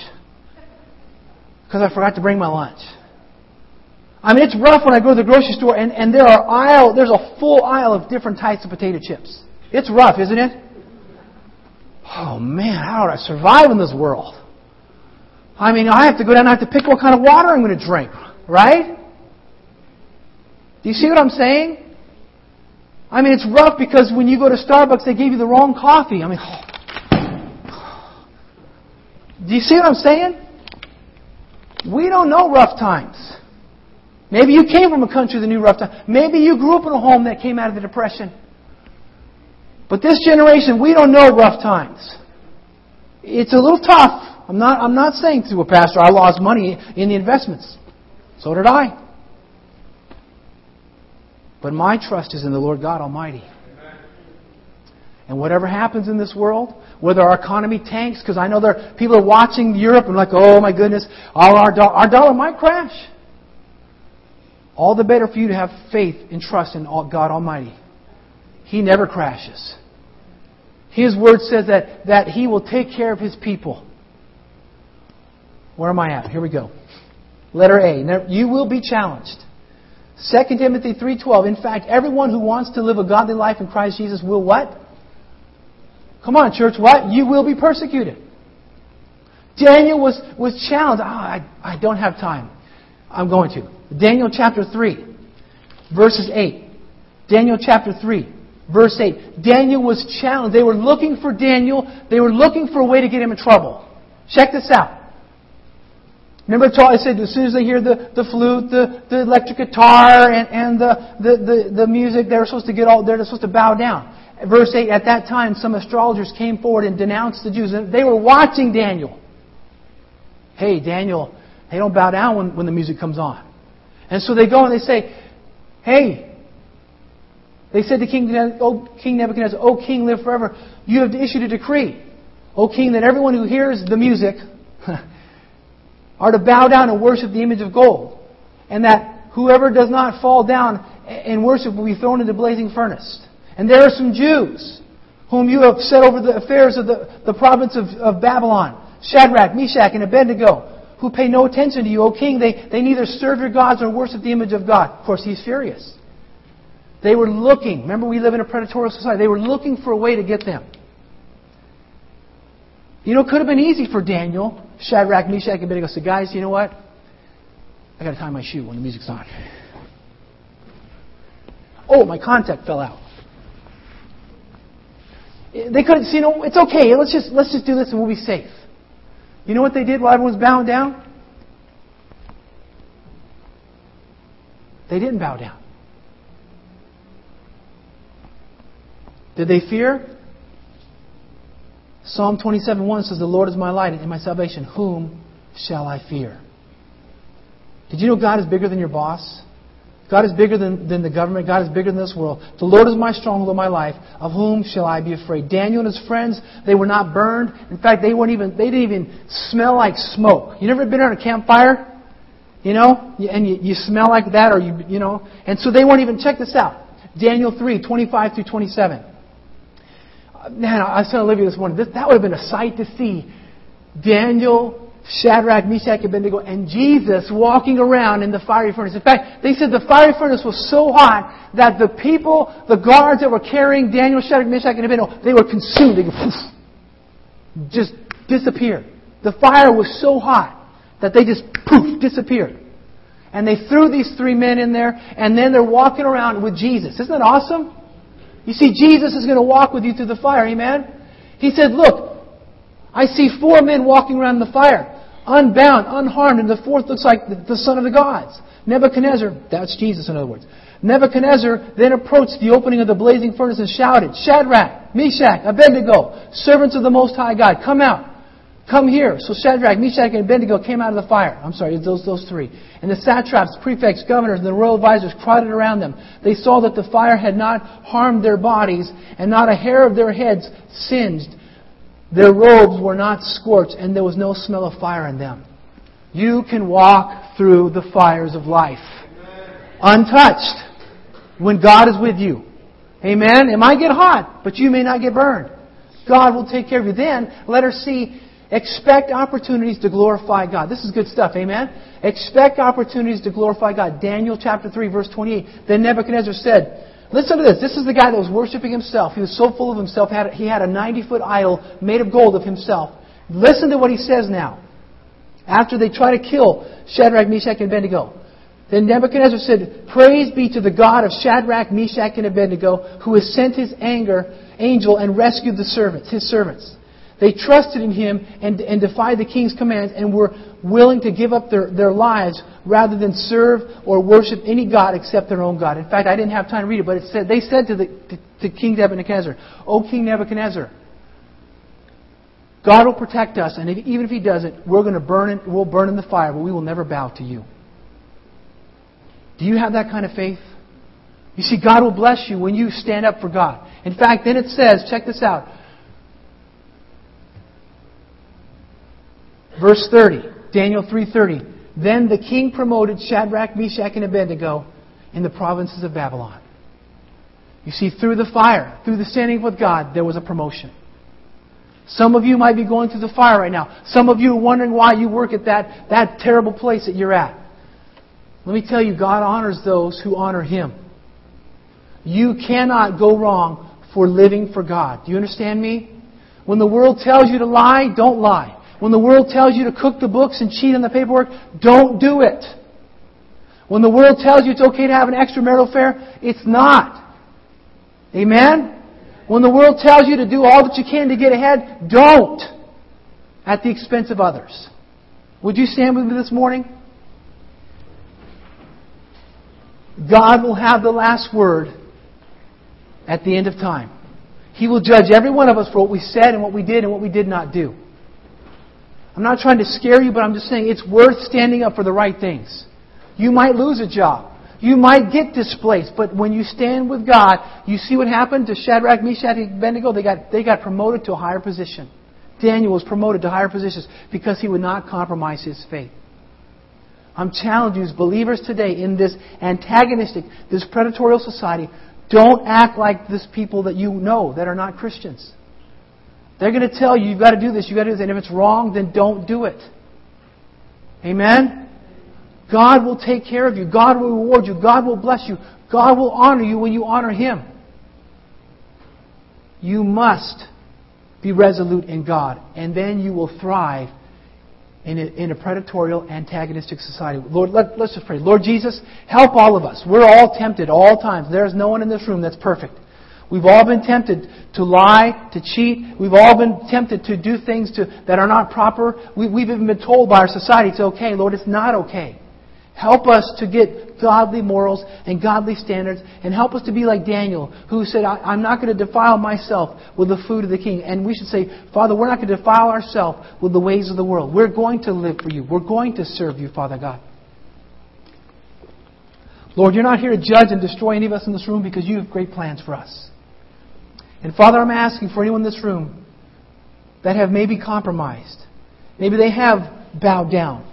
because I forgot to bring my lunch. I mean, it's rough when I go to the grocery store and, and there are aisle, there's a full aisle of different types of potato chips. It's rough, isn't it? Oh man, how do I survive in this world? I mean, I have to go down and I have to pick what kind of water I'm going to drink, right? Do you see what I'm saying? I mean, it's rough because when you go to Starbucks, they gave you the wrong coffee. I mean, do you see what I'm saying? We don't know rough times. Maybe you came from a country that knew rough times. Maybe you grew up in a home that came out of the Depression. But this generation, we don't know rough times. It's a little tough. I'm not, I'm not saying to a pastor, I lost money in the investments. So did I. But my trust is in the Lord God Almighty. And whatever happens in this world, whether our economy tanks, because I know there are people are watching Europe and like, oh my goodness, all our, do- our dollar might crash. All the better for you to have faith and trust in God Almighty. He never crashes. His word says that, that He will take care of His people. Where am I at? Here we go. Letter A. Now, you will be challenged. 2 Timothy 3.12. In fact, everyone who wants to live a godly life in Christ Jesus will what? Come on, church, what? You will be persecuted. Daniel was, was challenged. Oh, I, I don't have time. I'm going to. Daniel chapter 3, verses 8. Daniel chapter 3, verse 8. Daniel was challenged. They were looking for Daniel. They were looking for a way to get him in trouble. Check this out. Remember I said as soon as they hear the, the flute, the, the electric guitar, and, and the, the, the, the music, they're supposed to get all, they're supposed to bow down. Verse 8, at that time some astrologers came forward and denounced the Jews. And they were watching Daniel. Hey, Daniel, they don't bow down when, when the music comes on. And so they go and they say, hey, they said to King, Nebuchadnezzar, O King, live forever. You have issued a decree, O King, that everyone who hears the music are to bow down and worship the image of gold, and that whoever does not fall down and worship will be thrown into a blazing furnace. And there are some Jews whom you have set over the affairs of the, the province of, of Babylon, Shadrach, Meshach, and Abednego, who pay no attention to you, O king. They, they neither serve your gods nor worship the image of God. Of course, he's furious. They were looking. Remember, we live in a predatory society. They were looking for a way to get them. You know, it could have been easy for Daniel, Shadrach, Meshach, and Abednego. Said, guys, you know what? I got to tie my shoe when the music's on. Oh, my contact fell out. They could, you know, it's okay. Let's just let's just do this and we'll be safe. You know what they did while everyone was bowing down? They didn't bow down. Did they fear? Psalm 27:1 says, "The Lord is my light and my salvation; whom shall I fear?" Did you know God is bigger than your boss? God is bigger than, than the government. God is bigger than this world. The Lord is my stronghold of my life. Of whom shall I be afraid? Daniel and his friends, they were not burned. In fact, they weren't even, they didn't even smell like smoke. You never been around a campfire? You know? And you, you smell like that or you, you know? And so they weren't even, check this out. Daniel 3, 25 through 27. Man, I was telling Olivia this morning, this, that would have been a sight to see. Daniel, Shadrach, Meshach, and Abednego, and Jesus walking around in the fiery furnace. In fact, they said the fiery furnace was so hot that the people, the guards that were carrying Daniel, Shadrach, Meshach, and Abednego, they were consumed. They poof, just disappeared. The fire was so hot that they just poof, disappeared. And they threw these three men in there, and then they're walking around with Jesus. Isn't that awesome? You see, Jesus is going to walk with you through the fire. Amen? He said, Look, I see four men walking around the fire unbound, unharmed, and the fourth looks like the son of the gods. Nebuchadnezzar, that's Jesus in other words. Nebuchadnezzar then approached the opening of the blazing furnace and shouted, Shadrach, Meshach, Abednego, servants of the Most High God, come out. Come here. So Shadrach, Meshach, and Abednego came out of the fire. I'm sorry, those, those three. And the satraps, prefects, governors, and the royal advisors crowded around them. They saw that the fire had not harmed their bodies, and not a hair of their heads singed. Their robes were not scorched, and there was no smell of fire in them. You can walk through the fires of life untouched when God is with you. Amen? It might get hot, but you may not get burned. God will take care of you. Then, let her see, expect opportunities to glorify God. This is good stuff. Amen? Expect opportunities to glorify God. Daniel chapter 3, verse 28. Then Nebuchadnezzar said, Listen to this. This is the guy that was worshiping himself. He was so full of himself. He had a 90 foot idol made of gold of himself. Listen to what he says now. After they try to kill Shadrach, Meshach, and Abednego. Then Nebuchadnezzar said, Praise be to the God of Shadrach, Meshach, and Abednego, who has sent his anger angel and rescued the servants, his servants. They trusted in him and, and defied the king's commands and were willing to give up their, their lives rather than serve or worship any god except their own God. In fact, I didn't have time to read it, but it said, they said to, the, to, to King Nebuchadnezzar, O King Nebuchadnezzar, God will protect us, and if, even if He doesn't, we're going to burn in, we'll burn in the fire, but we will never bow to you. Do you have that kind of faith? You see, God will bless you when you stand up for God. In fact, then it says, check this out. Verse 30, Daniel 3:30. Then the king promoted Shadrach, Meshach, and Abednego in the provinces of Babylon. You see, through the fire, through the standing with God, there was a promotion. Some of you might be going through the fire right now. Some of you are wondering why you work at that, that terrible place that you're at. Let me tell you, God honors those who honor Him. You cannot go wrong for living for God. Do you understand me? When the world tells you to lie, don't lie. When the world tells you to cook the books and cheat on the paperwork, don't do it. When the world tells you it's okay to have an extramarital affair, it's not. Amen? When the world tells you to do all that you can to get ahead, don't. At the expense of others. Would you stand with me this morning? God will have the last word at the end of time. He will judge every one of us for what we said and what we did and what we did not do. I'm not trying to scare you, but I'm just saying it's worth standing up for the right things. You might lose a job. You might get displaced, but when you stand with God, you see what happened to Shadrach, Meshach, and Abednego? They got, they got promoted to a higher position. Daniel was promoted to higher positions because he would not compromise his faith. I'm challenging you as believers today in this antagonistic, this predatory society, don't act like this people that you know that are not Christians. They're going to tell you, you've got to do this, you've got to do this, and if it's wrong, then don't do it. Amen? God will take care of you. God will reward you. God will bless you. God will honor you when you honor Him. You must be resolute in God, and then you will thrive in a, in a predatory, antagonistic society. Lord, let, let's just pray. Lord Jesus, help all of us. We're all tempted all times. There's no one in this room that's perfect. We've all been tempted to lie, to cheat. We've all been tempted to do things to, that are not proper. We, we've even been told by our society it's okay. Lord, it's not okay. Help us to get godly morals and godly standards, and help us to be like Daniel, who said, I'm not going to defile myself with the food of the king. And we should say, Father, we're not going to defile ourselves with the ways of the world. We're going to live for you. We're going to serve you, Father God. Lord, you're not here to judge and destroy any of us in this room because you have great plans for us. And Father, I'm asking for anyone in this room that have maybe compromised. Maybe they have bowed down.